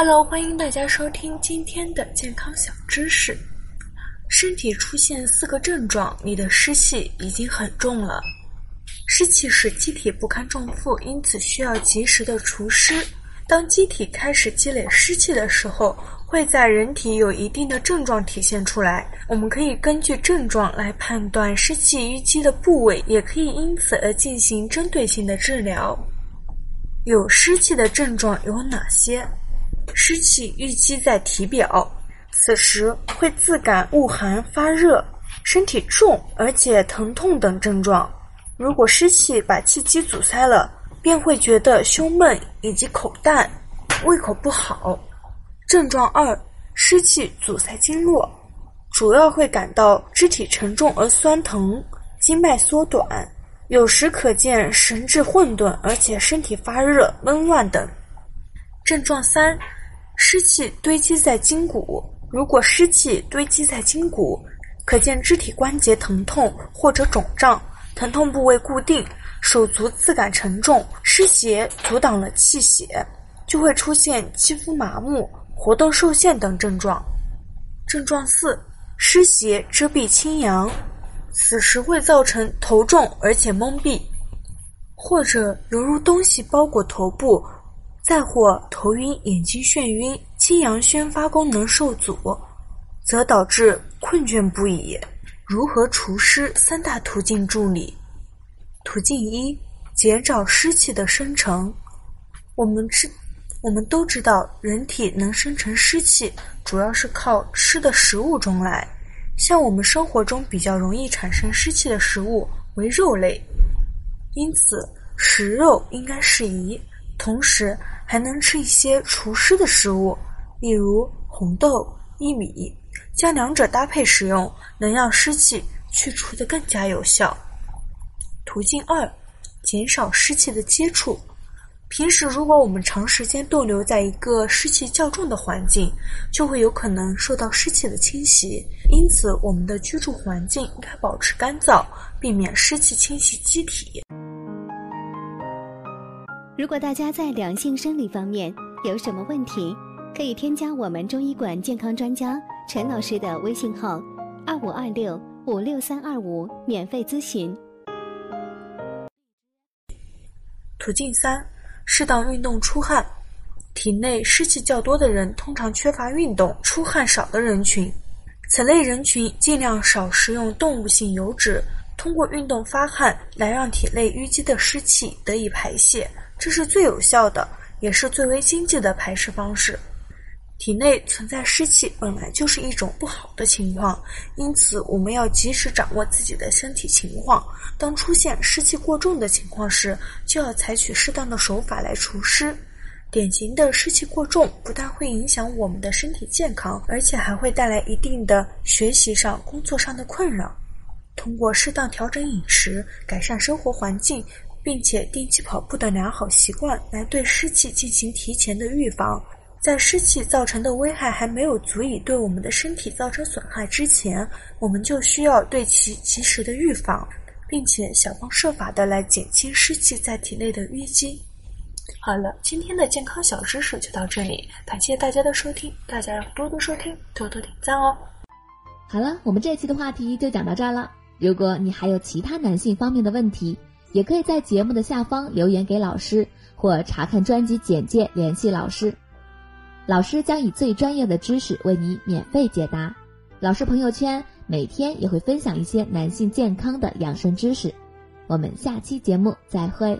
Hello，欢迎大家收听今天的健康小知识。身体出现四个症状，你的湿气已经很重了。湿气使机体不堪重负，因此需要及时的除湿。当机体开始积累湿气的时候，会在人体有一定的症状体现出来。我们可以根据症状来判断湿气淤积的部位，也可以因此而进行针对性的治疗。有湿气的症状有哪些？湿气淤积在体表，此时会自感恶寒、发热、身体重而且疼痛等症状。如果湿气把气机阻塞了，便会觉得胸闷以及口淡、胃口不好。症状二：湿气阻塞经络，主要会感到肢体沉重而酸疼，经脉缩短，有时可见神志混沌，而且身体发热、闷乱等。症状三。湿气堆积在筋骨，如果湿气堆积在筋骨，可见肢体关节疼痛或者肿胀，疼痛部位固定，手足自感沉重，湿邪阻挡了气血，就会出现肌肤麻木、活动受限等症状。症状四：湿邪遮蔽清阳，此时会造成头重而且懵闭，或者犹如东西包裹头部。再或头晕、眼睛眩晕、清阳宣发功能受阻，则导致困倦不已。如何除湿？三大途径助理。途径一：减少湿气的生成。我们知，我们都知道，人体能生成湿气，主要是靠吃的食物中来。像我们生活中比较容易产生湿气的食物为肉类，因此食肉应该适宜。同时，还能吃一些除湿的食物，例如红豆、薏米，将两者搭配食用，能让湿气去除的更加有效。途径二，减少湿气的接触。平时如果我们长时间逗留在一个湿气较重的环境，就会有可能受到湿气的侵袭。因此，我们的居住环境应该保持干燥，避免湿气侵袭机体。如果大家在两性生理方面有什么问题，可以添加我们中医馆健康专家陈老师的微信号：二五二六五六三二五，免费咨询。途径三：适当运动出汗。体内湿气较多的人，通常缺乏运动、出汗少的人群。此类人群尽量少食用动物性油脂，通过运动发汗来让体内淤积的湿气得以排泄。这是最有效的，也是最为经济的排湿方式。体内存在湿气本来就是一种不好的情况，因此我们要及时掌握自己的身体情况。当出现湿气过重的情况时，就要采取适当的手法来除湿。典型的湿气过重，不但会影响我们的身体健康，而且还会带来一定的学习上、工作上的困扰。通过适当调整饮食，改善生活环境。并且定期跑步的良好习惯，来对湿气进行提前的预防。在湿气造成的危害还没有足以对我们的身体造成损害之前，我们就需要对其及时的预防，并且想方设法的来减轻湿气在体内的淤积。好了，今天的健康小知识就到这里，感谢大家的收听，大家要多多收听，多多点赞哦。好了，我们这期的话题就讲到这儿了。如果你还有其他男性方面的问题，也可以在节目的下方留言给老师，或查看专辑简介联系老师。老师将以最专业的知识为你免费解答。老师朋友圈每天也会分享一些男性健康的养生知识。我们下期节目再会。